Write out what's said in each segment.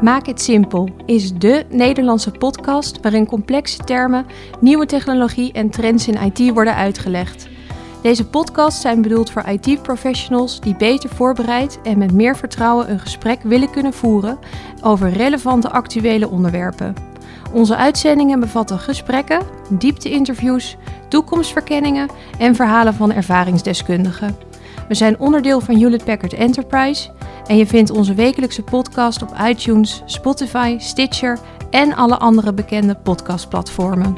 Maak het simpel is de Nederlandse podcast waarin complexe termen, nieuwe technologie en trends in IT worden uitgelegd. Deze podcasts zijn bedoeld voor IT-professionals die beter voorbereid en met meer vertrouwen een gesprek willen kunnen voeren over relevante actuele onderwerpen. Onze uitzendingen bevatten gesprekken, diepte-interviews, toekomstverkenningen en verhalen van ervaringsdeskundigen. We zijn onderdeel van Hewlett Packard Enterprise en je vindt onze wekelijkse podcast op iTunes, Spotify, Stitcher en alle andere bekende podcastplatformen.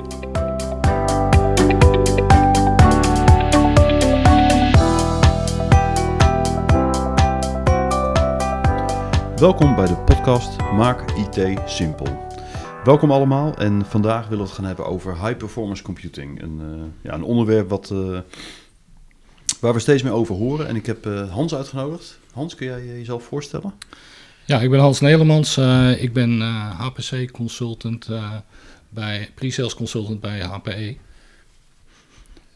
Welkom bij de podcast Maak IT Simpel. Welkom allemaal en vandaag willen we het gaan hebben over high performance computing. Een, uh, ja, een onderwerp wat, uh, waar we steeds meer over horen. En ik heb uh, Hans uitgenodigd. Hans, kun jij jezelf voorstellen? Ja, ik ben Hans Nederlands. ik ben HPC consultant bij pre-sales consultant bij HPE.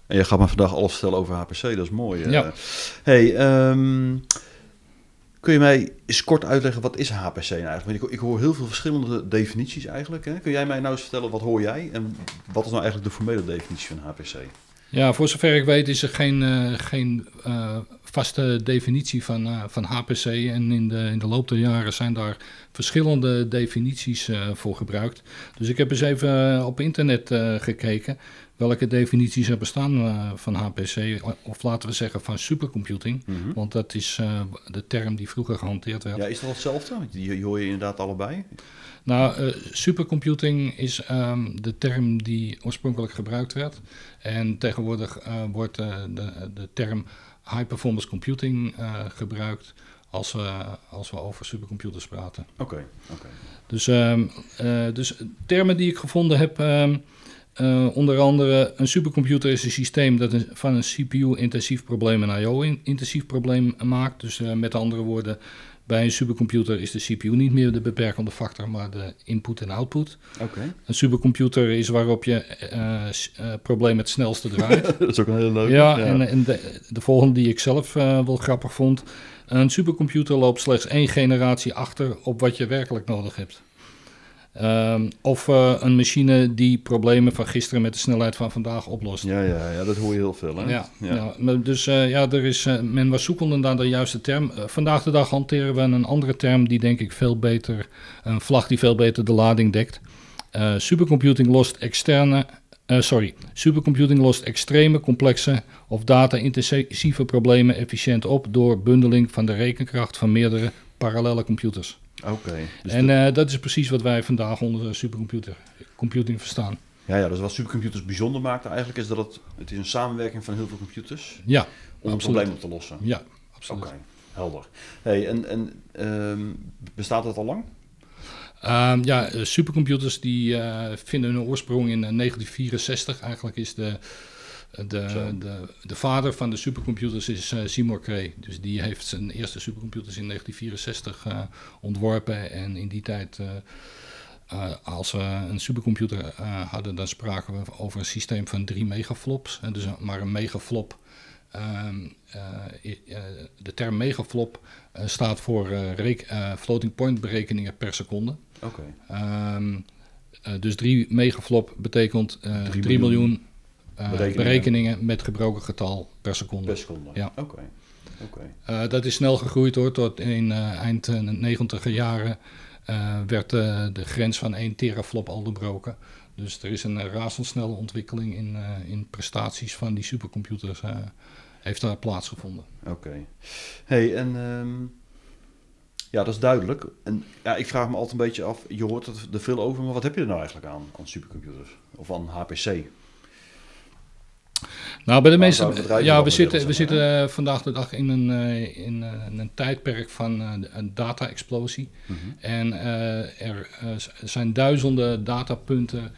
En je gaat me vandaag alles vertellen over HPC, dat is mooi. Ja. Hey, um, Kun je mij eens kort uitleggen, wat is HPC nou eigenlijk? Ik, ik hoor heel veel verschillende definities eigenlijk. Hè? Kun jij mij nou eens vertellen, wat hoor jij? En wat is nou eigenlijk de formele definitie van HPC? Ja, voor zover ik weet is er geen, uh, geen uh, vaste definitie van, uh, van HPC. En in de, in de loop der jaren zijn daar verschillende definities voor gebruikt. Dus ik heb eens even op internet gekeken welke definities er bestaan van HPC, of laten we zeggen van supercomputing. Mm -hmm. Want dat is de term die vroeger gehanteerd werd. Ja, is dat hetzelfde? Die hoor je inderdaad allebei. Nou, uh, supercomputing is um, de term die oorspronkelijk gebruikt werd. En tegenwoordig wordt de, de term high performance computing gebruikt als we, als we over supercomputers praten. Oké, okay, oké. Okay. Dus, um, dus termen die ik gevonden heb... Um, uh, onder andere, een supercomputer is een systeem dat een, van een CPU-intensief probleem een I/O-intensief probleem maakt. Dus uh, met andere woorden, bij een supercomputer is de CPU niet meer de beperkende factor, maar de input en output. Okay. Een supercomputer is waarop je uh, probleem het snelste draait. dat is ook een hele leuke. Ja, ja. en, en de, de, volgende die ik zelf wel grappig vond. Een supercomputer loopt slechts één generatie achter op wat je werkelijk nodig hebt. Um, of uh, een machine die problemen van gisteren met de snelheid van vandaag oplost. Ja, ja, ja dat hoor je heel veel. Hè? Ja, ja. ja dus uh, ja, er is, uh, men was zoekende naar de juiste term. vandaag de dag hanteren we een andere term die denk ik veel beter, een vlag die veel beter de lading dekt. supercomputing lost externe, sorry, supercomputing lost extreme, complexe of data-intensieve problemen efficiënt op door bundeling van de rekenkracht van meerdere parallele computers. Oké. dus en uh, dat is precies wat wij vandaag onder supercomputer computing verstaan. Ja, ja, dus wat supercomputers bijzonder maakt eigenlijk is dat het, het is een samenwerking van heel veel computers ja, om een probleem op te lossen. Ja, absoluut. Oké, helder. Hey, en en um, bestaat dat al lang? Um, ja, supercomputers die uh, vinden hun oorsprong in 1964. Eigenlijk is de de, de, de, vader van de supercomputers is uh, Seymour Cray. Dus die heeft zijn eerste supercomputers in 1964 uh, ontworpen. En in die tijd, uh, als we een supercomputer hadden, dan spraken we over een systeem van drie megaflops. En dus maar een megaflop. Ehm, de term megaflop staat voor floating point berekeningen per seconde. Oké. Okay. Um, dus 3 megaflop betekent 3 miljoen, miljoen berekeningen. berekeningen. met gebroken getal per seconde. Per seconde, ja. oké. Okay. Okay. Uh, dat is snel gegroeid hoor, tot in uh, eind 90 jaren werd de grens van 1 teraflop al doorbroken. Dus er is een razendsnelle ontwikkeling in, in prestaties van die supercomputers heeft daar plaatsgevonden. Oké. Okay. Hey, en um, ja, dat is duidelijk. En ja, ik vraag me altijd een beetje af, je hoort er veel over, maar wat heb je er nou eigenlijk aan, aan supercomputers? Of aan HPC? Nou, bij de meeste. Ja, we zitten, we zitten uh, vandaag de dag in een, uh, in, uh, een tijdperk van een data-explosie. Mm -hmm. En er zijn duizenden datapunten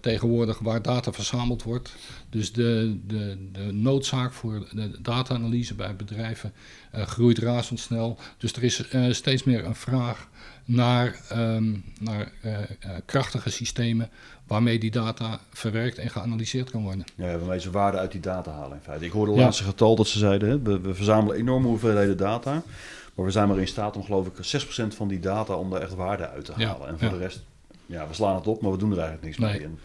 tegenwoordig waar data verzameld wordt. Dus de, de, de noodzaak voor de data-analyse bij bedrijven groeit razendsnel. Dus er is steeds meer een vraag naar, um, naar krachtige systemen waarmee die data verwerkt en geanalyseerd kan worden. Ja, waarmee ze waarde uit die data halen in feite. Ik hoorde het ja. laatste getal dat ze zeiden, hè, we, we, verzamelen enorme hoeveelheden data, Maar we zijn maar in staat om geloof ik 6% van die data om er echt waarde uit te Ja, halen. en voor ja. de rest, ja, we slaan het op, maar we doen er eigenlijk niks Nee. mee. En-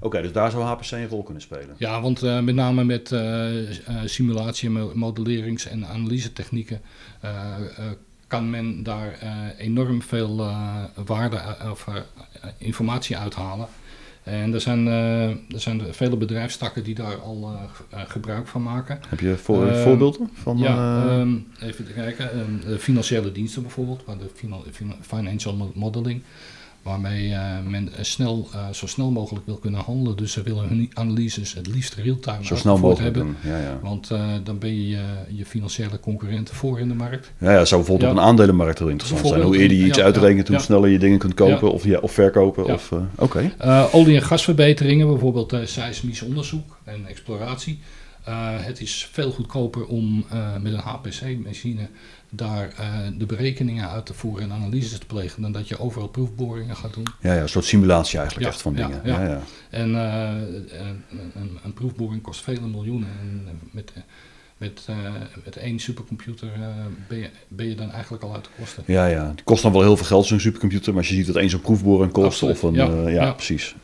Oké, dus daar zou HPC een rol kunnen spelen. Ja, want eh, met name met eh, eh, simulatie, mo- modellerings- en analysetechnieken eh, eh, kan men daar eh, enorm veel eh, waarde eh, of informatie uithalen. En er zijn, er zijn vele bedrijfstakken die daar al ge- gebruik van maken. Heb je voor, Ehm, voorbeelden van? Ja, ehm, even te kijken. Ehm, financiële diensten bijvoorbeeld, waar de fina- fina- financial mo- modeling, waarmee eh, men eh, snel, eh, zo snel mogelijk wil kunnen handelen. Dus ze willen hun analyses het liefst real-time zo snel mogelijk hebben. doen. Ja, ja. Want dan ben je je, financiële concurrenten voor in de markt. Ja, ja, zou bijvoorbeeld op een aandelenmarkt heel interessant zijn. Hoe eerder je iets uitrekent, hoe sneller je dingen kunt kopen of, ja, of verkopen. Of, Oké, Eh, olie- en gasverbeteringen, bijvoorbeeld seismisch onderzoek en exploratie. Eh, het is veel goedkoper om eh, met een HPC-machine daar eh, de berekeningen uit te voeren en analyses te plegen dan dat je overal proefboringen gaat doen. ja, ja, een soort simulatie eigenlijk Ja, echt van ja, dingen. ja. Ja. En een, een, een proefboring kost vele miljoenen. En met, met, met één supercomputer ben, je, ben je dan eigenlijk al uit de kosten. Ja, ja. Het kost dan wel heel veel geld, zo'n supercomputer. Maar als je ziet dat één zo'n proefboring kost, Absoluut, of een... ja. precies.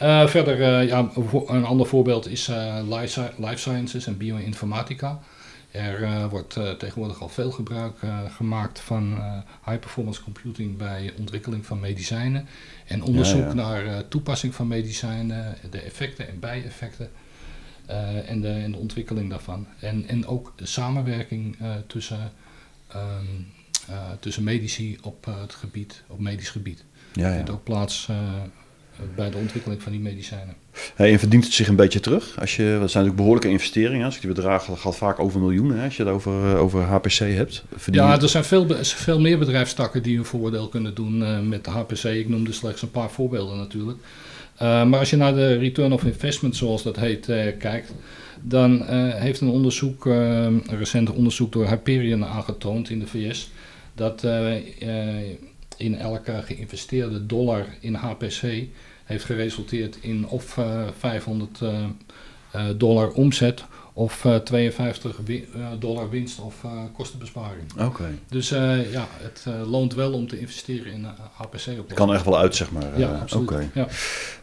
Eh, verder, eh, ja, een ander voorbeeld is eh, life, sci- life sciences en bioinformatica. Er wordt tegenwoordig al veel gebruik gemaakt van eh, high performance computing bij ontwikkeling van medicijnen en onderzoek ja. naar eh, toepassing van medicijnen, de effecten en bijeffecten en, de, en de ontwikkeling daarvan. En, en ook de samenwerking tussen, ehm, eh, tussen medici op het gebied, op medisch gebied. Ja, ja. vindt ook plaats bij de ontwikkeling van die medicijnen. Hey, en verdient het zich een beetje terug? Als je, dat zijn natuurlijk behoorlijke investeringen. Als ik die bedragen gaat vaak over miljoenen. Hè, als je het over, eh, over HPC hebt. Verdien Ja, er zijn veel, veel meer bedrijfstakken die hun voordeel kunnen doen eh, met de HPC. Ik noemde slechts een paar voorbeelden natuurlijk. Eh, maar als je naar de return of investment, zoals dat heet, eh, kijkt, dan eh, heeft een onderzoek, eh, een recent onderzoek door Hyperion aangetoond in de VS, dat eh, eh, in elke geïnvesteerde dollar in HPC heeft geresulteerd in of eh, 500 eh, eh, dollar omzet of eh, 52 wi- eh, dollar winst of eh, kostenbesparing. Oké. Dus eh, ja, het eh, loont wel om te investeren in eh, HPC op. Het kan echt wel uit, zeg maar. Ja, eh, absoluut. Oké. Ja.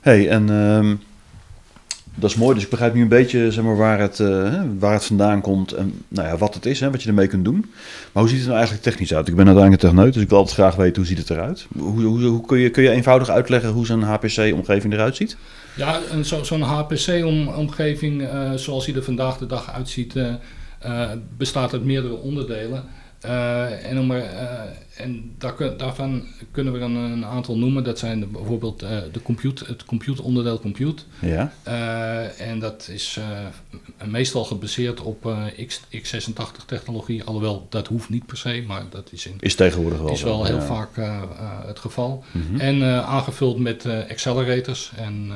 Hey, en ehm, dat is mooi. Dus ik begrijp nu een beetje zeg maar, waar, het, eh, waar het vandaan komt en nou ja, wat het is, hè, wat je ermee kunt doen. Maar hoe ziet het nou eigenlijk technisch uit? Ik ben uiteindelijk een techneut, dus ik wil altijd graag weten hoe ziet het eruit. Hoe, hoe, hoe kun, je, kun je eenvoudig uitleggen hoe zo'n HPC-omgeving eruit ziet? Ja, en zo, zo'n HPC-omgeving eh, zoals die er vandaag de dag uitziet, eh, bestaat uit meerdere onderdelen. Eh, en om er, eh, en daar, daarvan kunnen we dan een aantal noemen. Dat zijn de- bijvoorbeeld eh, de compute, het compute-onderdeel compute. Ja, en dat is meestal gebaseerd op X, x86 technologie. Alhoewel, dat hoeft niet per se, maar dat is, in, is tegenwoordig wel is wel heel ja. vaak het geval. Mhm. En aangevuld met accelerators en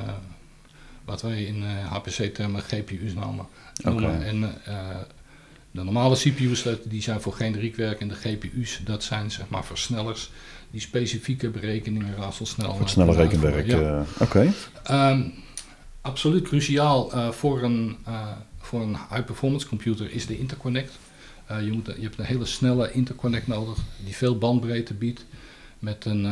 wat wij in HPC-termen GPU's noemen. Oké. En de normale CPU's dat- die zijn voor generiek werk en de GPU's dat zijn zeg maar versnellers die specifieke berekeningen razendsnel Voor snelle rekenwerk. Ja. eh, Oké. Ehm, absoluut cruciaal eh, voor, een, eh, voor een high-performance computer is de interconnect. Je, moet, je hebt een hele snelle interconnect nodig die veel bandbreedte biedt met een,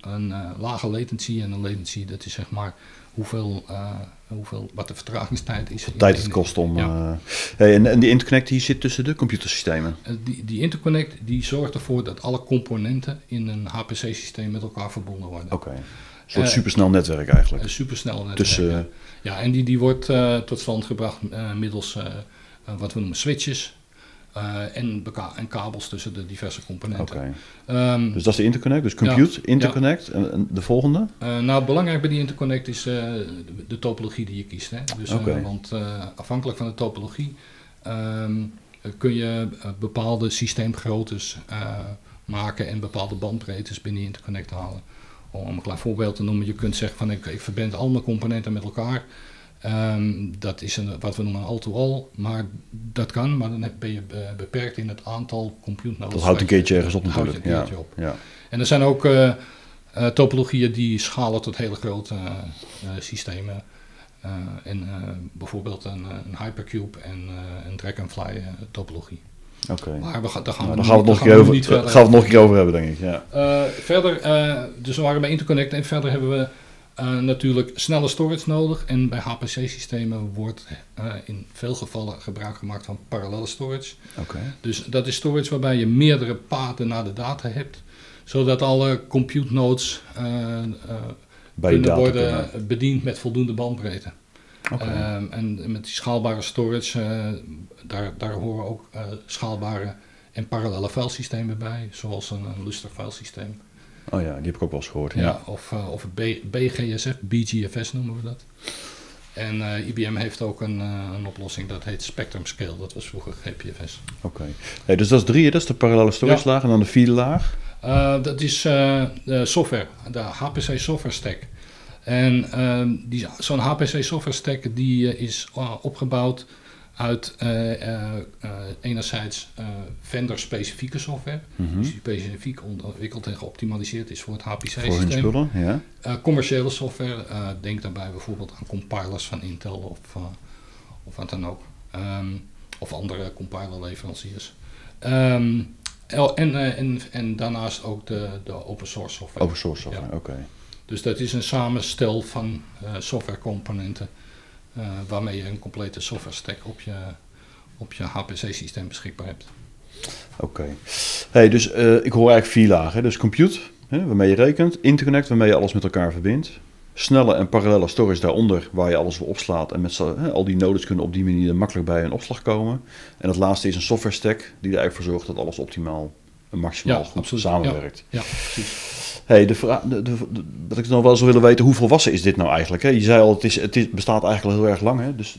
een lage latency. En een latency dat is zeg maar hoeveel, eh, hoeveel, wat de vertragingstijd is. in- Tijd het kost om... Ja. eh, hey, en, en die interconnect die zit tussen de computersystemen. Eh, die, die interconnect die zorgt ervoor dat alle componenten in een HPC-systeem met elkaar verbonden worden. Oké. Een soort supersnel netwerk eigenlijk. Een supersnel netwerk. Tussen, ja. Ja, en die, die wordt tot stand gebracht middels wat we noemen switches eh, en, kabels tussen de diverse componenten. Ehm, Dus dat is de interconnect. Dus compute, interconnect. En, en de volgende? eh, nou, belangrijk bij die interconnect is eh, de, de topologie die je kiest. Hè? Dus, want afhankelijk van de topologie ehm, eh, kun je bepaalde systeemgroottes maken en bepaalde bandbreedtes binnen je interconnect halen. Om een klein voorbeeld te noemen, je kunt zeggen van ik, ik verbind al mijn componenten met elkaar. Ehm, dat is een, wat we noemen een all-to-all, maar dat kan, maar dan ben je eh, beperkt in het aantal compute nodes. Dat houdt een keertje ergens op houdt natuurlijk. een Ja. op. Ja. En er zijn ook eh, eh, topologieën die schalen tot hele grote systemen. En bijvoorbeeld een, een Hypercube en een Dragonfly topologie. Oké. Maar we gaan, daar gaan Nou, we gaan nog een keer over, niet gaan we het nog een keer over hebben, denk ik. Ja. Verder, dus we waren bij Interconnect en verder hebben we eh, natuurlijk snelle storage nodig. En bij HPC-systemen wordt eh, in veel gevallen gebruik gemaakt van parallele storage. Oké. Dus dat is storage waarbij je meerdere paden naar de data hebt, zodat alle compute nodes eh, kunnen worden bediend met voldoende bandbreedte. Oké. Ehm, en met die schaalbare storage, daar, daar horen ook schaalbare en parallele filesystemen bij, zoals een, een Lustre filesysteem. Oh ja, die heb ik ook wel eens gehoord. Ja. Ja. of, eh, of BGSF, BGFS noemen we dat. En eh, IBM heeft ook een, eh, een oplossing dat heet Spectrum Scale, dat was vroeger GPFS. Oké. Hey, dus dat is drie, dat is de parallele storage laag en dan de vierde laag. Dat is de software, de HPC software stack. En ehm, die- zo'n HPC software stack die is opgebouwd uit eh, eh, eh, enerzijds vendor-specifieke software, Mhm. dus die specifiek ontwikkeld en geoptimaliseerd is voor het HPC-systeem. ja. Commerciële software, denk daarbij bijvoorbeeld aan compilers van Intel of, of wat dan ook. Ehm, of andere compilerleveranciers. Ehm, en, en, en daarnaast ook de, de open source software. Open source software, oké. Dus dat is een samenstel van softwarecomponenten eh, waarmee je een complete software stack op je, op je HPC-systeem beschikbaar hebt. Oké. Hey, dus eh, ik hoor eigenlijk vier lagen. Dus compute, hè, waarmee je rekent. Interconnect, waarmee je alles met elkaar verbindt. Snelle en parallele storage daaronder, waar je alles weer opslaat. En met hè, al die nodes kunnen op die manier makkelijk bij een opslag komen. En het laatste is een software stack, die er eigenlijk voor zorgt dat alles optimaal en maximaal Ja, goed absoluut. samenwerkt. Ja, precies. Hey, de vraag, de, de- wat ik nog wel zou willen weten, hoe volwassen is dit nou eigenlijk? Hè? Je zei al, het, is, het is, bestaat eigenlijk al heel erg lang. Hè? Dus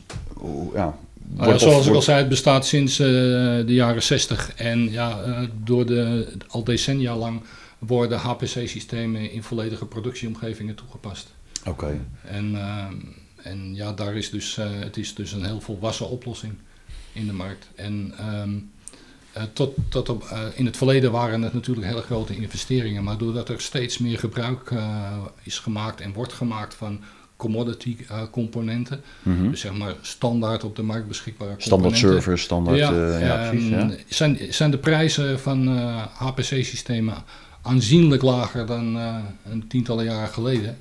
ja, Nou ja, zoals ik al zei, het bestaat sinds eh, de jaren 60 en ja, eh, door de, al decennia lang worden HPC-systemen in volledige productieomgevingen toegepast. Oké, En, ehm, en ja, daar is dus, eh, het is dus een heel volwassen oplossing in de markt. En ehm, eh, tot, tot op, eh, in het verleden waren het natuurlijk hele grote investeringen, maar doordat er steeds meer gebruik eh, is gemaakt en wordt gemaakt van commodity eh, componenten, Mhm. dus zeg maar standaard op de markt beschikbare standaard servers, standaard... Ja, eh, ja, precies. Ja. Zijn, zijn de prijzen van eh, HPC-systemen aanzienlijk lager dan eh, een tientallen jaren geleden.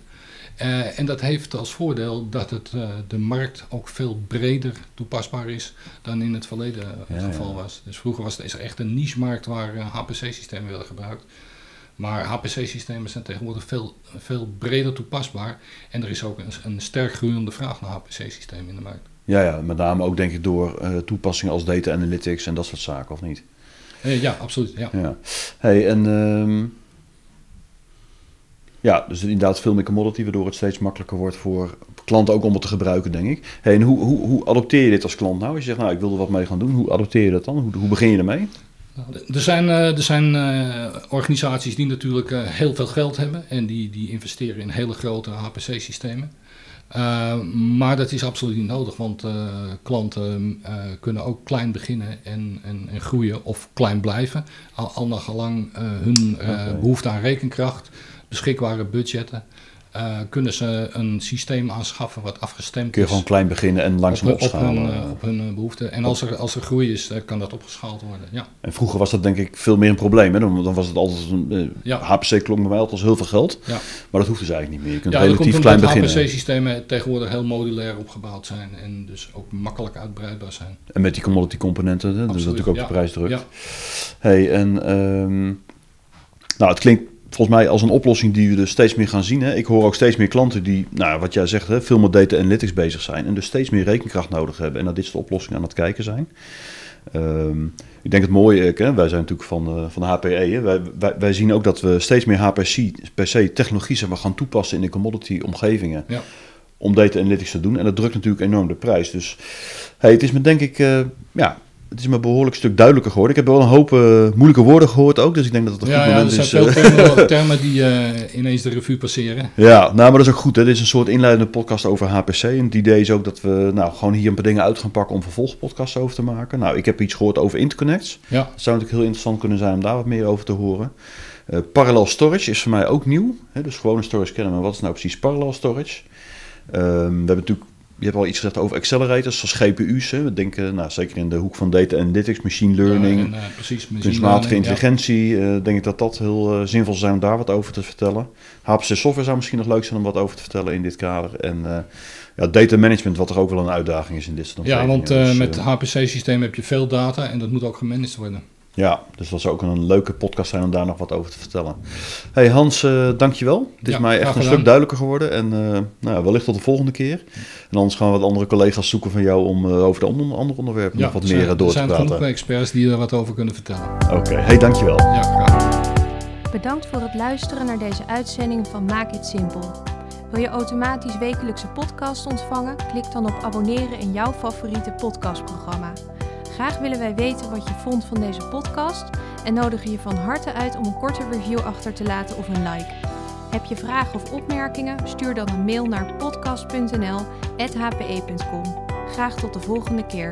Eh, en dat heeft als voordeel dat het, eh, de markt ook veel breder toepasbaar is dan in het verleden het Ja, geval ja. was. Dus vroeger was het er echt een niche-markt waar eh, HPC-systemen werden gebruikt. Maar HPC-systemen zijn tegenwoordig veel, veel breder toepasbaar. En er is ook een, een sterk groeiende vraag naar HPC-systemen in de markt. Ja, ja, met name ook denk ik door eh, toepassingen als data analytics en dat soort zaken, of niet? Eh, ja, absoluut. Ja. Ja. Hey, en ehm, ja, dus inderdaad veel meer commodity, waardoor het steeds makkelijker wordt voor klanten ook om het te gebruiken, denk ik. Hey, en hoe, hoe, hoe adopteer je dit als klant nou? Als je zegt, nou, ik wil er wat mee gaan doen, hoe adopteer je dat dan? Hoe, hoe begin je ermee? Nou, Er zijn, eh, er zijn eh, organisaties die natuurlijk eh, heel veel geld hebben en die, die investeren in hele grote HPC-systemen. Maar dat is absoluut niet nodig, want klanten kunnen ook klein beginnen en, en, en groeien of klein blijven. Al, al eh, hun Oké. behoefte aan rekenkracht, beschikbare budgetten, eh, kunnen ze een systeem aanschaffen wat afgestemd Kun je is gewoon klein beginnen en langzaam op, op opschalen? hun, eh, op hun eh, behoeften. En als er, als er groei is, kan dat opgeschaald worden. Ja. En vroeger was dat denk ik veel meer een probleem. Hè? Dan, dan was het altijd een Ja. HPC klonk bij mij altijd als heel veel geld. Ja. Maar dat hoeft dus eigenlijk niet meer. Je kunt Ja, relatief klein beginnen. HPC-systemen tegenwoordig heel modulair opgebouwd zijn en dus ook makkelijk uitbreidbaar zijn. En met die commodity componenten, hè? dus dat is natuurlijk ook de ja. prijs drukt. Ja, Hey, en ehm, nou, het klinkt volgens mij als een oplossing die we dus steeds meer gaan zien. Hè. Ik hoor ook steeds meer klanten die, nou, wat jij zegt, hè, veel meer data analytics bezig zijn en dus steeds meer rekenkracht nodig hebben en naar dit soort oplossingen aan het kijken zijn. Ehm, ik denk het mooie, hè, wij zijn natuurlijk van, eh, van de HPE, hè. Wij, wij, wij zien ook dat we steeds meer HPC per se technologie zeg maar, gaan toepassen in de commodity omgevingen ja. om data analytics te doen. En dat drukt natuurlijk enorm de prijs. Dus hey, het is me denk ik, eh, ja, het is me een behoorlijk stuk duidelijker geworden. Ik heb wel een hoop eh, moeilijke woorden gehoord ook, dus ik denk dat het een goed ja, ja, er moment zijn is. veel eh, termen, termen die eh, ineens de revue passeren. ja, nou, maar dat is ook goed. Hè. Dit is een soort inleidende podcast over HPC. En het idee is ook dat we nou, gewoon hier een paar dingen uit gaan pakken om vervolgpodcasts over te maken. Nou, ik heb iets gehoord over interconnects. Ja, zou natuurlijk heel interessant kunnen zijn om daar wat meer over te horen. Parallel storage is voor mij ook nieuw. Hè? Dus gewone storage kennen, maar wat is nou precies parallel storage? Ehm, we hebben natuurlijk je hebt al iets gezegd over accelerators, zoals GPU's. Hè. We denken, nou, zeker in de hoek van data analytics, machine learning, Ja, en, eh, precies, machine kunstmatige learning, ja. intelligentie. eh, denk ik dat dat heel eh, zinvol zou zijn om daar wat over te vertellen. HPC software zou misschien nog leuk zijn om wat over te vertellen in dit kader. En ja, data management, wat er ook wel een uitdaging is in dit soort Ja, want Dus, met HPC-systeem heb je veel data en dat moet ook gemanaged worden. Ja, dus dat zou ook een leuke podcast zijn om daar nog wat over te vertellen. Hey Hans, eh dankjewel. Het is Ja, mij echt een gedaan. stuk duidelijker geworden. En eh, nou, wellicht tot de volgende keer. En anders gaan we wat andere collega's zoeken van jou om eh, over de andere, andere onderwerpen nog wat er meer zijn, eh, door er te zijn praten. genoeg experts die er wat over kunnen vertellen. Oké, hey, dankjewel. Ja, graag. Bedankt voor het luisteren naar deze uitzending van Maak het Simpel. Wil je automatisch wekelijkse podcast ontvangen? Klik dan op abonneren in jouw favoriete podcastprogramma. Graag willen wij weten wat je vond van deze podcast en nodigen je van harte uit om een korte review achter te laten of een like. Heb je vragen of opmerkingen? Stuur dan een mail naar podcast.nl@hpe.com. Graag tot de volgende keer.